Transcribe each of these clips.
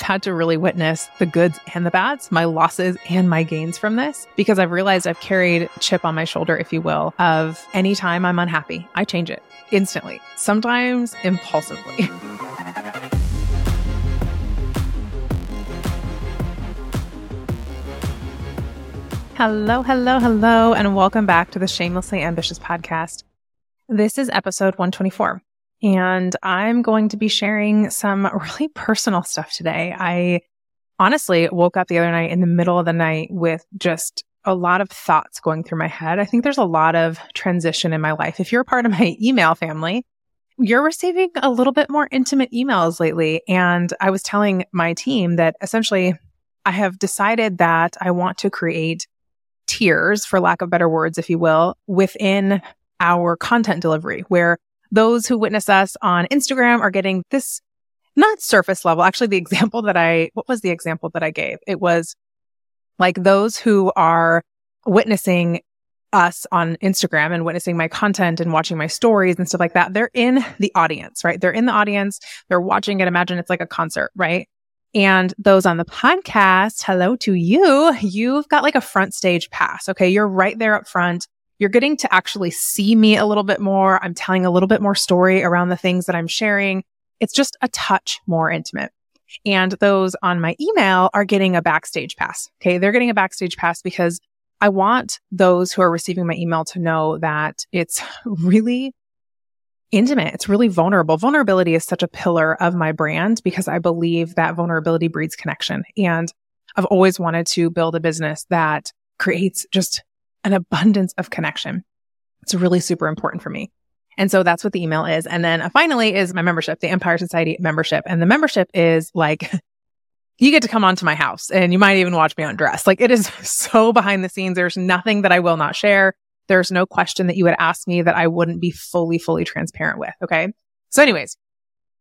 I've had to really witness the goods and the bads, my losses and my gains from this, because I've realized I've carried chip on my shoulder, if you will, of anytime I'm unhappy, I change it instantly, sometimes impulsively. Hello, hello, hello, and welcome back to the Shamelessly Ambitious podcast. This is episode 124, and I'm going to be sharing some really personal stuff today. I honestly woke up the other night in the middle of the night with just a lot of thoughts going through my head. I think there's a lot of transition in my life. If you're a part of my email family, you're receiving a little bit more intimate emails lately. And I was telling my team that essentially I have decided that I want to create tiers, for lack of better words, if you will, within our content delivery, where those who witness us on Instagram are getting this not surface level. Actually, the example that I, what was the example that I gave? It was like those who are witnessing us on Instagram and witnessing my content and watching my stories and stuff like that. They're in the audience, right? They're in the audience. They're watching it. Imagine it's like a concert, right? And those on the podcast, hello to you. You've got like a front stage pass. Okay. You're right there up front. You're getting to actually see me a little bit more. I'm telling a little bit more story around the things that I'm sharing. It's just a touch more intimate. And those on my email are getting a backstage pass. Okay. They're getting a backstage pass because I want those who are receiving my email to know that it's really intimate. It's really vulnerable. Vulnerability is such a pillar of my brand because I believe that vulnerability breeds connection. And I've always wanted to build a business that creates just an abundance of connection. It's really super important for me. And so that's what the email is. And then uh, finally is my membership, the Empire Society membership. And the membership is like, you get to come onto my house and you might even watch me undress. Like it is so behind the scenes. There's nothing that I will not share. There's no question that you would ask me that I wouldn't be fully, fully transparent with. Okay. So anyways,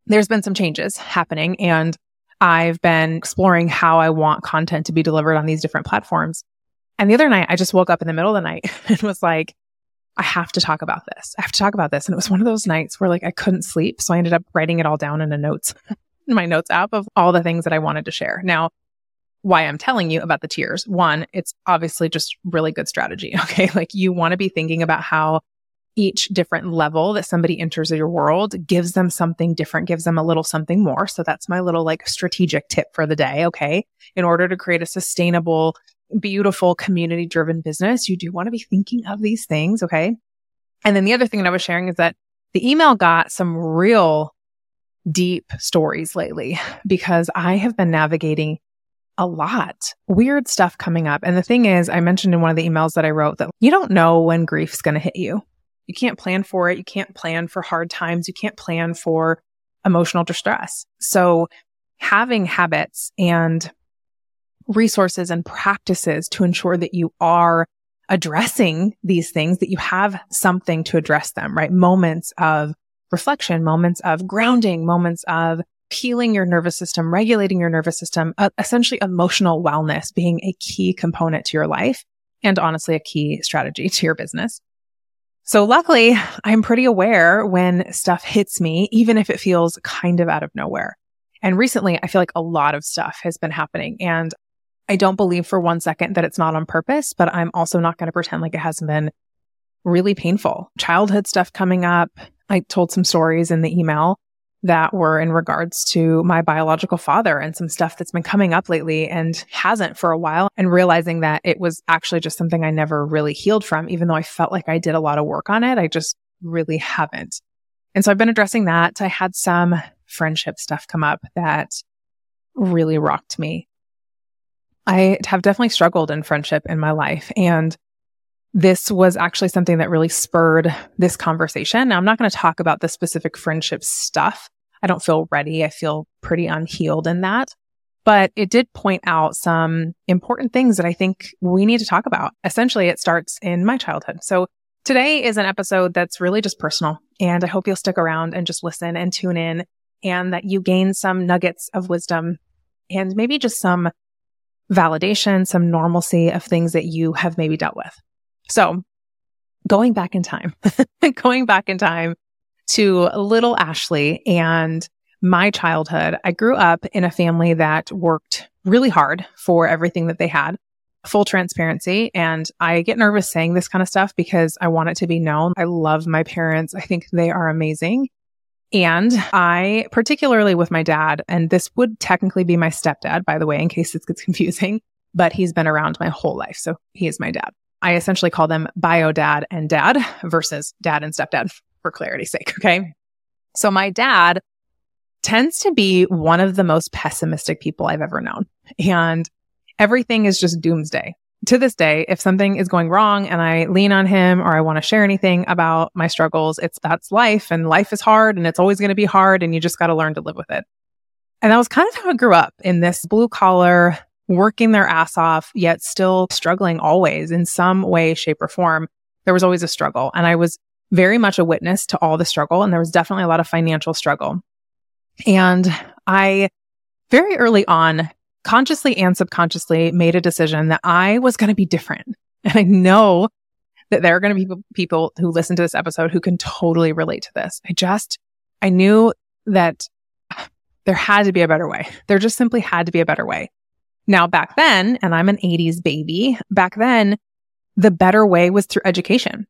there's been some changes happening and I've been exploring how I want content to be delivered on these different platforms. And the other night, I just woke up in the middle of the night and was like, I have to talk about this. I have to talk about this. And it was one of those nights where like I couldn't sleep. So I ended up writing it all down in a notes, in my notes app of all the things that I wanted to share. Now, why I'm telling you about the tiers. One, it's obviously just really good strategy. Okay. Like you want to be thinking about how each different level that somebody enters your world gives them something different, gives them a little something more. So that's my little like strategic tip for the day. Okay. In order to create a sustainable, beautiful community driven business, you do want to be thinking of these things. Okay. And then the other thing that I was sharing is that the email got some real deep stories lately because I have been navigating a lot. Weird stuff coming up. And the thing is, I mentioned in one of the emails that I wrote that you don't know when grief's going to hit you. You can't plan for it. You can't plan for hard times. You can't plan for emotional distress. So having habits and resources and practices to ensure that you are addressing these things, that you have something to address them, right? Moments of reflection, moments of grounding, moments of healing your nervous system, regulating your nervous system, uh, essentially emotional wellness being a key component to your life and honestly a key strategy to your business. So luckily, I'm pretty aware when stuff hits me, even if it feels kind of out of nowhere. And recently, I feel like a lot of stuff has been happening and I don't believe for one second that it's not on purpose, but I'm also not going to pretend like it hasn't been really painful. Childhood stuff coming up. I told some stories in the email that were in regards to my biological father and some stuff that's been coming up lately and hasn't for a while and realizing that it was actually just something I never really healed from, even though I felt like I did a lot of work on it. I just really haven't. And so I've been addressing that. I had some friendship stuff come up that really rocked me. I have definitely struggled in friendship in my life and this was actually something that really spurred this conversation. Now, I'm not going to talk about the specific friendship stuff. I don't feel ready. I feel pretty unhealed in that. But it did point out some important things that I think we need to talk about. Essentially, it starts in my childhood. So today is an episode that's really just personal. And I hope you'll stick around and just listen and tune in and that you gain some nuggets of wisdom and maybe just some validation, some normalcy of things that you have maybe dealt with. So going back in time, going back in time to little Ashley and my childhood, I grew up in a family that worked really hard for everything that they had. Full transparency. And I get nervous saying this kind of stuff because I want it to be known. I love my parents. I think they are amazing. And I, particularly with my dad, and this would technically be my stepdad, by the way, in case this gets confusing, but he's been around my whole life. So he is my dad. I essentially call them bio dad and dad versus dad and stepdad for clarity's sake. Okay. So my dad tends to be one of the most pessimistic people I've ever known. And everything is just doomsday. To this day, if something is going wrong and I lean on him or I want to share anything about my struggles, it's that's life and life is hard and it's always going to be hard and you just got to learn to live with it. And that was kind of how I grew up in this blue collar, working their ass off, yet still struggling always in some way, shape, or form. There was always a struggle. And I was very much a witness to all the struggle. And there was definitely a lot of financial struggle. And I very early on, consciously and subconsciously made a decision that I was going to be different. And I know that there are going to be people who listen to this episode who can totally relate to this. I just, I knew that there had to be a better way. There just simply had to be a better way. Now, back then, and I'm an 80s baby, back then, the better way was through education.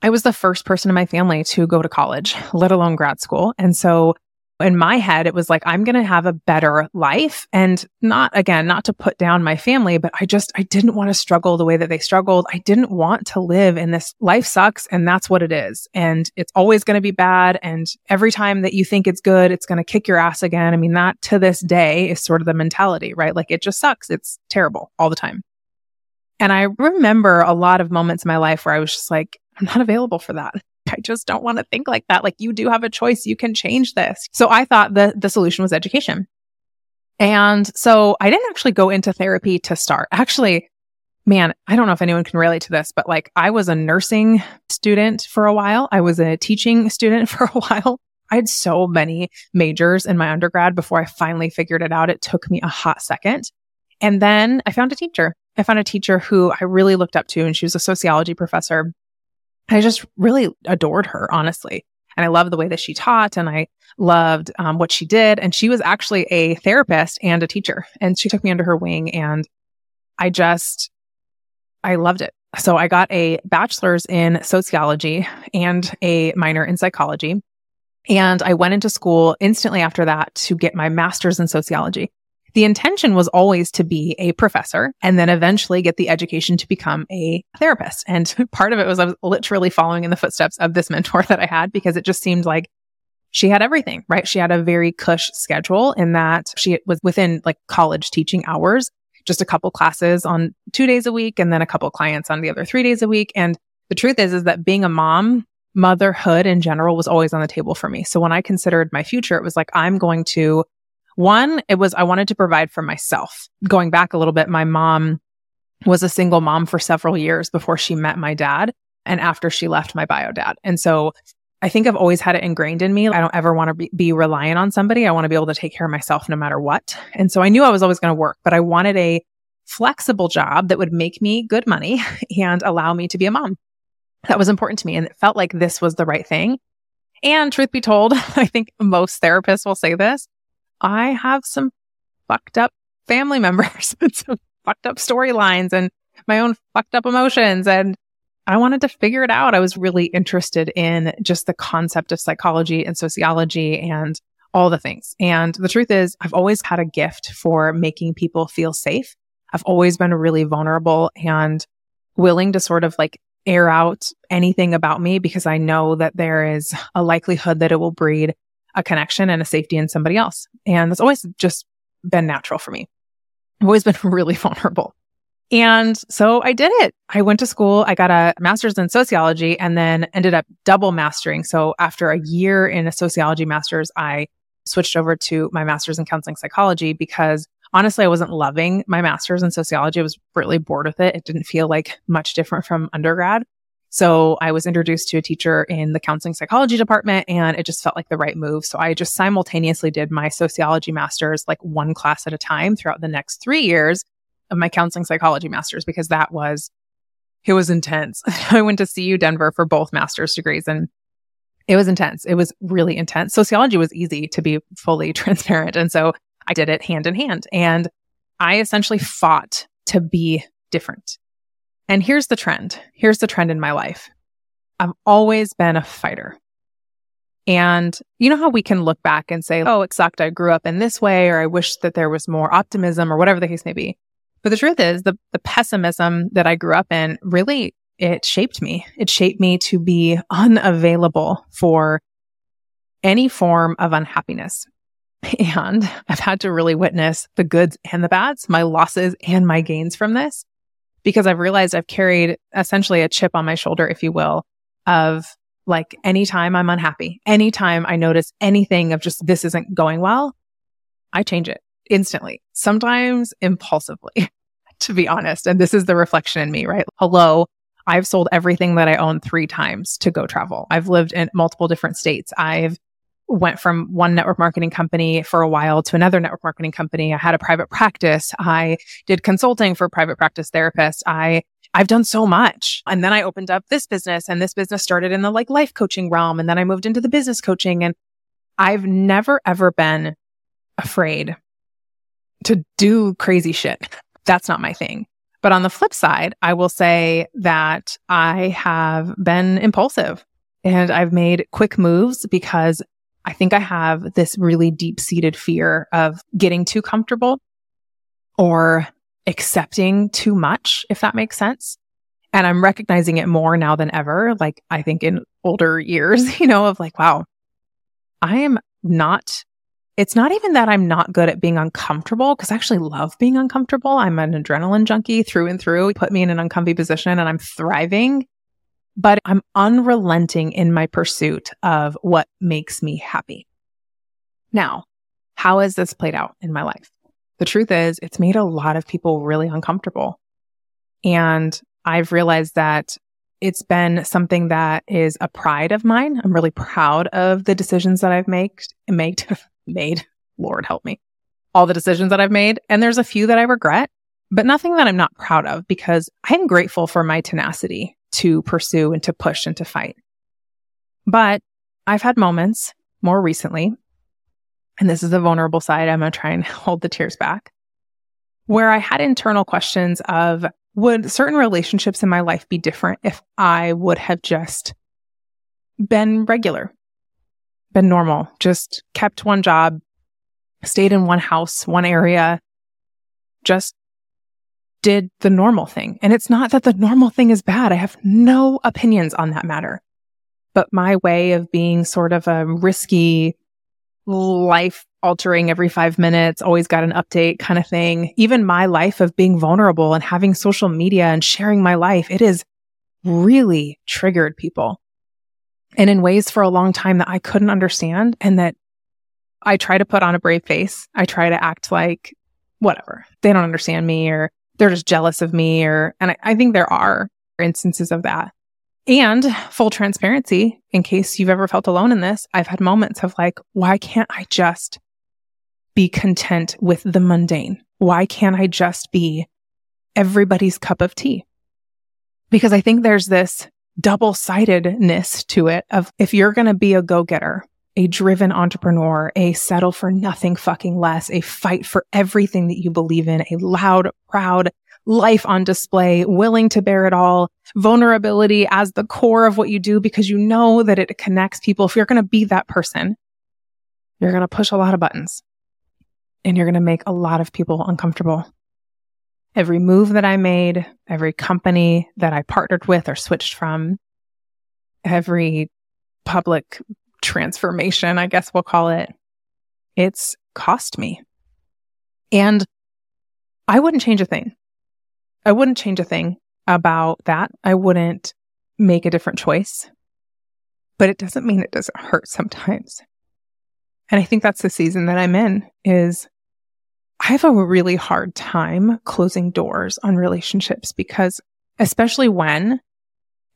I was the first person in my family to go to college, let alone grad school. And so in my head, it was like, I'm going to have a better life. And not, again, not to put down my family, but I just, I didn't want to struggle the way that they struggled. I didn't want to live in this life sucks. And that's what it is. And it's always going to be bad. And every time that you think it's good, it's going to kick your ass again. I mean, that to this day is sort of the mentality, right? Like it just sucks. It's terrible all the time. And I remember a lot of moments in my life where I was just like, I'm not available for that. I just don't want to think like that. Like you do have a choice. You can change this. So I thought the, the solution was education. And so I didn't actually go into therapy to start. Actually, man, I don't know if anyone can relate to this, but like I was a nursing student for a while. I was a teaching student for a while. I had so many majors in my undergrad before I finally figured it out. It took me a hot second. And then I found a teacher. I found a teacher who I really looked up to, and she was a sociology professor. I just really adored her, honestly. And I loved the way that she taught and I loved um, what she did. And she was actually a therapist and a teacher. And she took me under her wing and I just, I loved it. So I got a bachelor's in sociology and a minor in psychology. And I went into school instantly after that to get my master's in sociology the intention was always to be a professor and then eventually get the education to become a therapist. And part of it was I was literally following in the footsteps of this mentor that I had because it just seemed like she had everything, right? She had a very cush schedule in that she was within like college teaching hours, just a couple classes on two days a week and then a couple clients on the other three days a week. And the truth is, is that being a mom, motherhood in general was always on the table for me. So when I considered my future, it was like, I'm going to one, it was I wanted to provide for myself. Going back a little bit, my mom was a single mom for several years before she met my dad and after she left my bio dad. And so I think I've always had it ingrained in me. I don't ever want to be, be reliant on somebody. I want to be able to take care of myself no matter what. And so I knew I was always going to work, but I wanted a flexible job that would make me good money and allow me to be a mom. That was important to me. And it felt like this was the right thing. And truth be told, I think most therapists will say this. I have some fucked up family members and some fucked up storylines and my own fucked up emotions. And I wanted to figure it out. I was really interested in just the concept of psychology and sociology and all the things. And the truth is, I've always had a gift for making people feel safe. I've always been really vulnerable and willing to sort of like air out anything about me because I know that there is a likelihood that it will breed a connection and a safety in somebody else. And that's always just been natural for me. I've always been really vulnerable. And so I did it. I went to school. I got a master's in sociology and then ended up double mastering. So after a year in a sociology master's, I switched over to my master's in counseling psychology because honestly, I wasn't loving my master's in sociology. I was really bored with it. It didn't feel like much different from undergrad. So I was introduced to a teacher in the counseling psychology department and it just felt like the right move. So I just simultaneously did my sociology master's like one class at a time throughout the next three years of my counseling psychology master's because that was, it was intense. I went to CU Denver for both master's degrees and It was intense. It was really intense. Sociology was easy to be fully transparent. And so I did it hand in hand and I essentially fought to be different. And here's the trend. Here's the trend in my life. I've always been a fighter. And you know how we can look back and say, oh, it sucked. I grew up in this way, or I wish that there was more optimism, or whatever the case may be. But the truth is, the, the pessimism that I grew up in really, it shaped me. It shaped me to be unavailable for any form of unhappiness. And I've had to really witness the goods and the bads, my losses and my gains from this, because I've realized I've carried essentially a chip on my shoulder, if you will, of like anytime I'm unhappy, anytime I notice anything of just this isn't going well, I change it instantly, sometimes impulsively, to be honest. And this is the reflection in me, right? Hello. I've sold everything that I own three times to go travel. I've lived in multiple different states. I've went from one network marketing company for a while to another network marketing company. I had a private practice. I did consulting for private practice therapists. I I've done so much. And then I opened up this business and this business started in the like life coaching realm. And then I moved into the business coaching and I've never ever been afraid to do crazy shit. That's not my thing. But on the flip side, I will say that I have been impulsive and I've made quick moves because I think I have this really deep seated fear of getting too comfortable or accepting too much, if that makes sense. And I'm recognizing it more now than ever. Like I think in older years, you know, of like, wow, I am not, it's not even that I'm not good at being uncomfortable because I actually love being uncomfortable. I'm an adrenaline junkie through and through. Put me in an uncomfy position and I'm thriving, but I'm unrelenting in my pursuit of what makes me happy. Now, how has this played out in my life? the truth is, it's made a lot of people really uncomfortable. And I've realized that it's been something that is a pride of mine. I'm really proud of the decisions that I've made, made, made. Lord help me. All the decisions that I've made. And there's a few that I regret, but nothing that I'm not proud of because I'm grateful for my tenacity to pursue and to push and to fight. But I've had moments more recently and this is a vulnerable side, I'm going to try and hold the tears back, where I had internal questions of would certain relationships in my life be different if I would have just been regular, been normal, just kept one job, stayed in one house, one area, just did the normal thing. And it's not that the normal thing is bad. I have no opinions on that matter. But my way of being sort of a risky, life altering every five minutes, always got an update kind of thing. Even my life of being vulnerable and having social media and sharing my life, it has really triggered people. And in ways for a long time that I couldn't understand and that I try to put on a brave face. I try to act like whatever. They don't understand me or they're just jealous of me or, and I, I think there are instances of that. And full transparency, in case you've ever felt alone in this, I've had moments of like, why can't I just be content with the mundane? Why can't I just be everybody's cup of tea? Because I think there's this double sidedness to it of if you're going to be a go getter, a driven entrepreneur, a settle for nothing fucking less, a fight for everything that you believe in, a loud, proud, life on display, willing to bear it all, vulnerability as the core of what you do because you know that it connects people. If you're going to be that person, you're going to push a lot of buttons and you're going to make a lot of people uncomfortable. Every move that I made, every company that I partnered with or switched from, every public transformation, I guess we'll call it, it's cost me. And I wouldn't change a thing. I wouldn't change a thing about that. I wouldn't make a different choice, but it doesn't mean it doesn't hurt sometimes. And I think that's the season that I'm in is I have a really hard time closing doors on relationships because especially when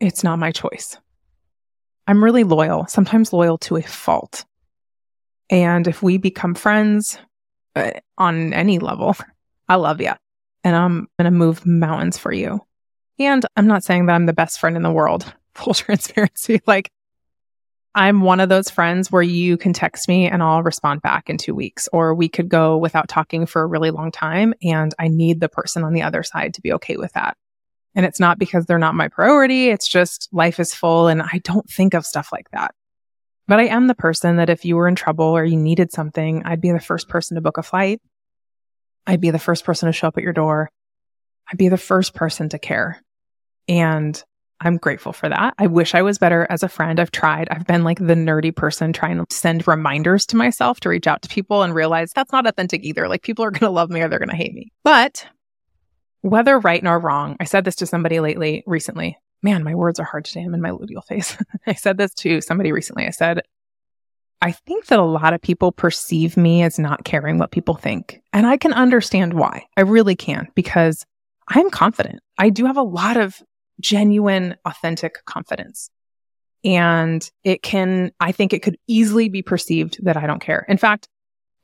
it's not my choice. I'm really loyal, sometimes loyal to a fault. And if we become friends uh, on any level, I love you and I'm going to move mountains for you. And I'm not saying that I'm the best friend in the world, full transparency. Like, I'm one of those friends where you can text me and I'll respond back in two weeks, or we could go without talking for a really long time. And I need the person on the other side to be okay with that. And it's not because they're not my priority. It's just life is full and I don't think of stuff like that. But I am the person that if you were in trouble or you needed something, I'd be the first person to book a flight. I'd be the first person to show up at your door. I'd be the first person to care. And I'm grateful for that. I wish I was better as a friend. I've tried. I've been like the nerdy person trying to send reminders to myself to reach out to people and realize that's not authentic either. Like people are going to love me or they're going to hate me. But whether right nor wrong, I said this to somebody lately, recently. Man, my words are hard today. I'm in my luteal phase. I said this to somebody recently. I said, I think that a lot of people perceive me as not caring what people think. And I can understand why. I really can because I'm confident. I do have a lot of genuine, authentic confidence. And it can, I think it could easily be perceived that I don't care. In fact,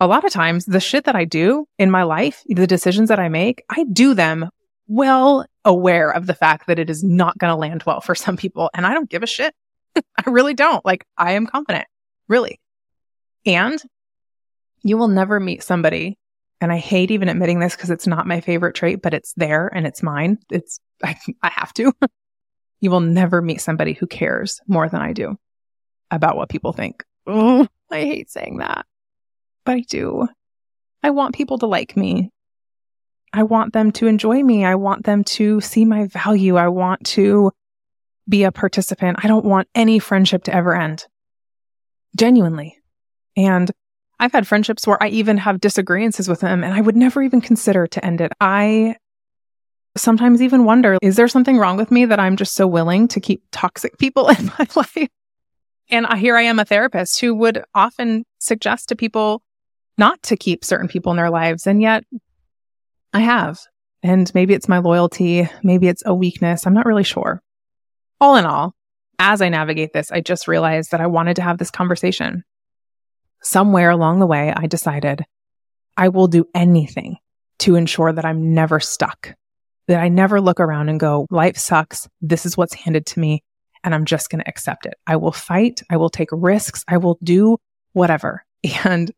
a lot of times the shit that I do in my life, the decisions that I make, I do them well aware of the fact that it is not going to land well for some people. And I don't give a shit. I really don't. Like, I am confident, really. And you will never meet somebody. And I hate even admitting this because it's not my favorite trait, but it's there and it's mine. It's I, I have to. you will never meet somebody who cares more than I do about what people think. Oh, I hate saying that, but I do. I want people to like me. I want them to enjoy me. I want them to see my value. I want to be a participant. I don't want any friendship to ever end. Genuinely. And I've had friendships where I even have disagreements with them and I would never even consider to end it. I sometimes even wonder is there something wrong with me that I'm just so willing to keep toxic people in my life? And here I am, a therapist who would often suggest to people not to keep certain people in their lives. And yet I have. And maybe it's my loyalty. Maybe it's a weakness. I'm not really sure. All in all, as I navigate this, I just realized that I wanted to have this conversation. Somewhere along the way, I decided I will do anything to ensure that I'm never stuck that I never look around and go, life sucks. This is what's handed to me. And I'm just going to accept it. I will fight. I will take risks. I will do whatever. And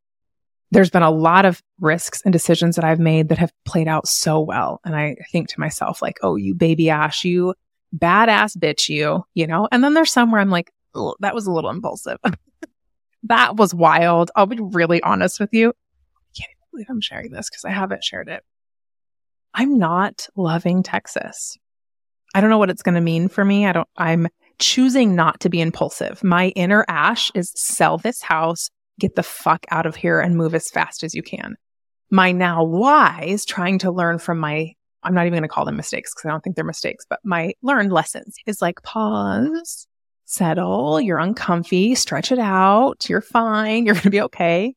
there's been a lot of risks and decisions that I've made that have played out so well. And I think to myself, like, oh, you baby Ash, you badass bitch, you, you know? And then there's some where I'm like, that was a little impulsive. that was wild. I'll be really honest with you. I can't even believe I'm sharing this because I haven't shared it. I'm not loving Texas. I don't know what it's going to mean for me. I don't, I'm choosing not to be impulsive. My inner Ash is sell this house, get the fuck out of here and move as fast as you can. My now wise trying to learn from my, I'm not even going to call them mistakes because I don't think they're mistakes, but my learned lessons is like pause, settle, you're uncomfy, stretch it out, you're fine, you're going to be okay.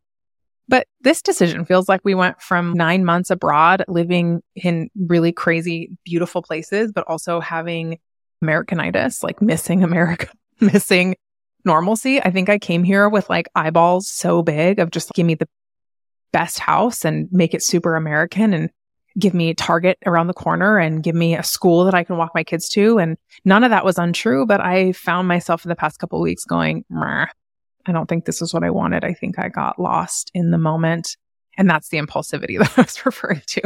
But this decision feels like we went from nine months abroad, living in really crazy, beautiful places, but also having Americanitis, like missing America, missing normalcy. I think I came here with like eyeballs so big of just give me the best house and make it super American and give me Target around the corner and give me a school that I can walk my kids to. And none of that was untrue, but I found myself in the past couple weeks going, I don't think this is what I wanted. I think I got lost in the moment. And that's the impulsivity that I was referring to.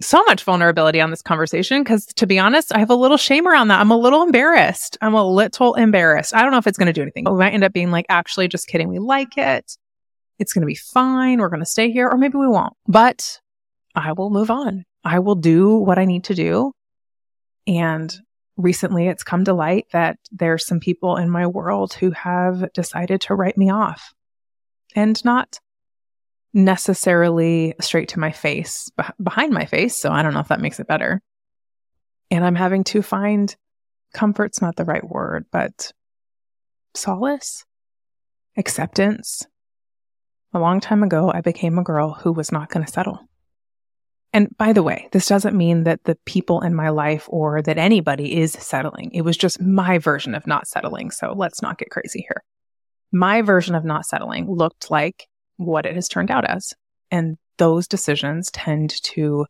So much vulnerability on this conversation because to be honest, I have a little shame around that. I'm a little embarrassed. I'm a little embarrassed. I don't know if it's going to do anything. We might end up being like, actually, just kidding. We like it. It's going to be fine. We're going to stay here, or maybe we won't. But I will move on. I will do what I need to do. And recently it's come to light that there's some people in my world who have decided to write me off and not necessarily straight to my face, behind my face. So I don't know if that makes it better. And I'm having to find comfort's not the right word, but solace, acceptance. A long time ago, I became a girl who was not going to settle. And by the way, this doesn't mean that the people in my life or that anybody is settling. It was just my version of not settling. So let's not get crazy here. My version of not settling looked like what it has turned out as. And those decisions tend to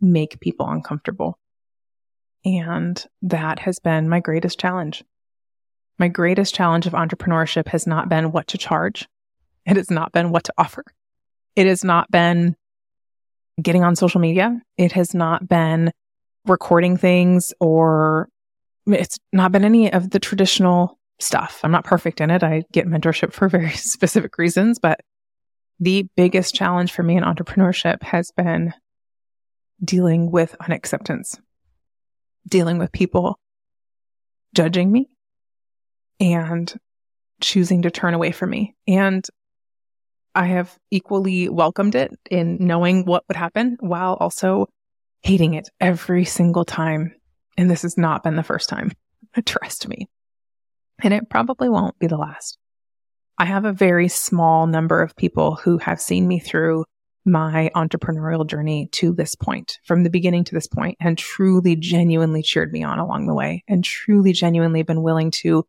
make people uncomfortable. And that has been my greatest challenge. My greatest challenge of entrepreneurship has not been what to charge. It has not been what to offer. It has not been getting on social media. It has not been recording things or it's not been any of the traditional stuff. I'm not perfect in it. I get mentorship for very specific reasons, but the biggest challenge for me in entrepreneurship has been dealing with unacceptance, dealing with people judging me and choosing to turn away from me. And I have equally welcomed it in knowing what would happen while also hating it every single time. And this has not been the first time. Trust me. And it probably won't be the last. I have a very small number of people who have seen me through my entrepreneurial journey to this point, from the beginning to this point, and truly, genuinely cheered me on along the way, and truly, genuinely been willing to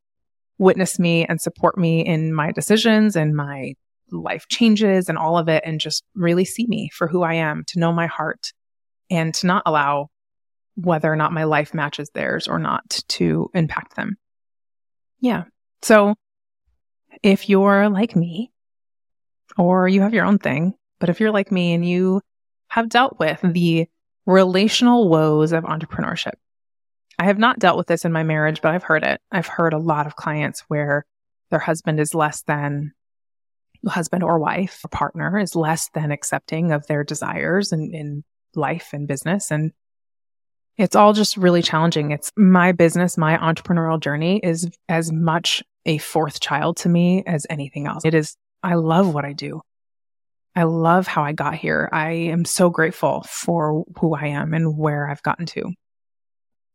witness me and support me in my decisions and my life changes and all of it, and just really see me for who I am, to know my heart, and to not allow whether or not my life matches theirs or not to impact them. Yeah. So if you're like me, or you have your own thing, but if you're like me and you have dealt with the relational woes of entrepreneurship, I have not dealt with this in my marriage, but I've heard it. I've heard a lot of clients where their husband is less than husband or wife or partner is less than accepting of their desires in, in life and business. And it's all just really challenging. It's my business, my entrepreneurial journey is as much a fourth child to me as anything else. It is, I love what I do. I love how I got here. I am so grateful for who I am and where I've gotten to.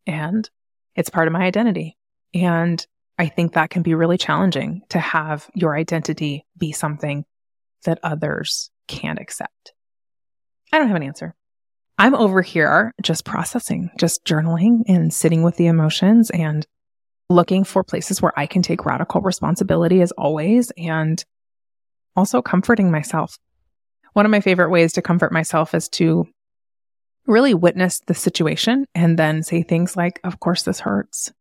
And it's part of my identity. And I think that can be really challenging to have your identity be something that others can't accept. I don't have an answer. I'm over here just processing, just journaling and sitting with the emotions and looking for places where I can take radical responsibility as always and also comforting myself. One of my favorite ways to comfort myself is to really witness the situation and then say things like, of course, this hurts.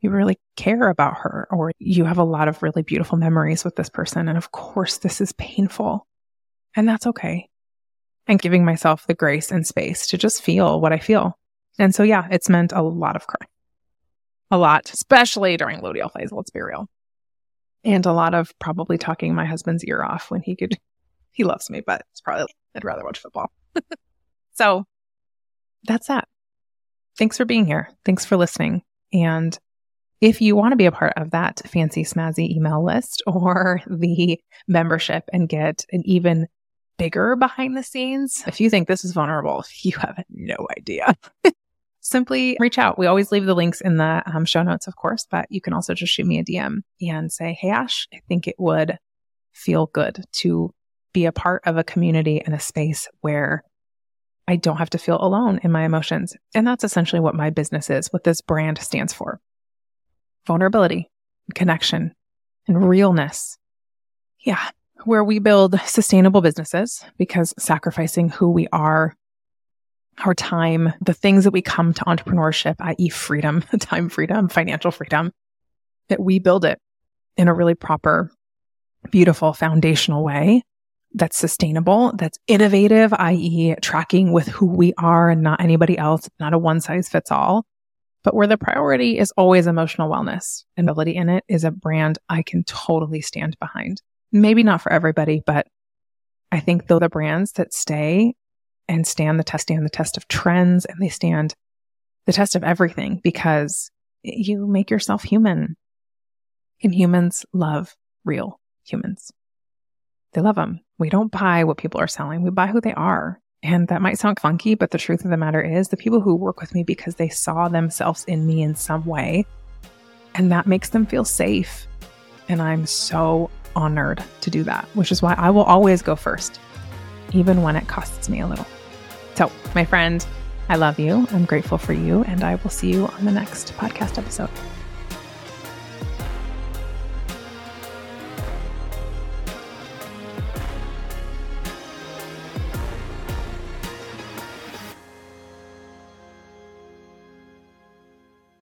You really care about her, or you have a lot of really beautiful memories with this person. And of course, this is painful. And that's okay and giving myself the grace and space to just feel what I feel. And so, yeah, it's meant a lot of crying, a lot, especially during luteal phase. Let's be real. And a lot of probably talking my husband's ear off when he could, he loves me, but it's probably, I'd rather watch football. so that's that. Thanks for being here. Thanks for listening. And if you want to be a part of that fancy smazzy email list or the membership and get an even bigger behind the scenes. If you think this is vulnerable, you have no idea. Simply reach out. We always leave the links in the um, show notes, of course, but you can also just shoot me a DM and say, Hey, Ash, I think it would feel good to be a part of a community and a space where I don't have to feel alone in my emotions. And that's essentially what my business is, what this brand stands for vulnerability, connection, and realness. Yeah, where we build sustainable businesses because sacrificing who we are, our time, the things that we come to entrepreneurship, i.e., freedom, time freedom, financial freedom, that we build it in a really proper, beautiful, foundational way that's sustainable, that's innovative, i.e., tracking with who we are and not anybody else, not a one size fits all, but where the priority is always emotional wellness and ability in it is a brand I can totally stand behind maybe not for everybody, but I think though the brands that stay and stand the test, stand the test of trends and they stand the test of everything because you make yourself human. And humans love real humans. They love them. We don't buy what people are selling. We buy who they are. And that might sound funky, but the truth of the matter is the people who work with me because they saw themselves in me in some way. And that makes them feel safe. And I'm so honored to do that, which is why I will always go first, even when it costs me a little. So, my friend, I love you. I'm grateful for you, and I will see you on the next podcast episode.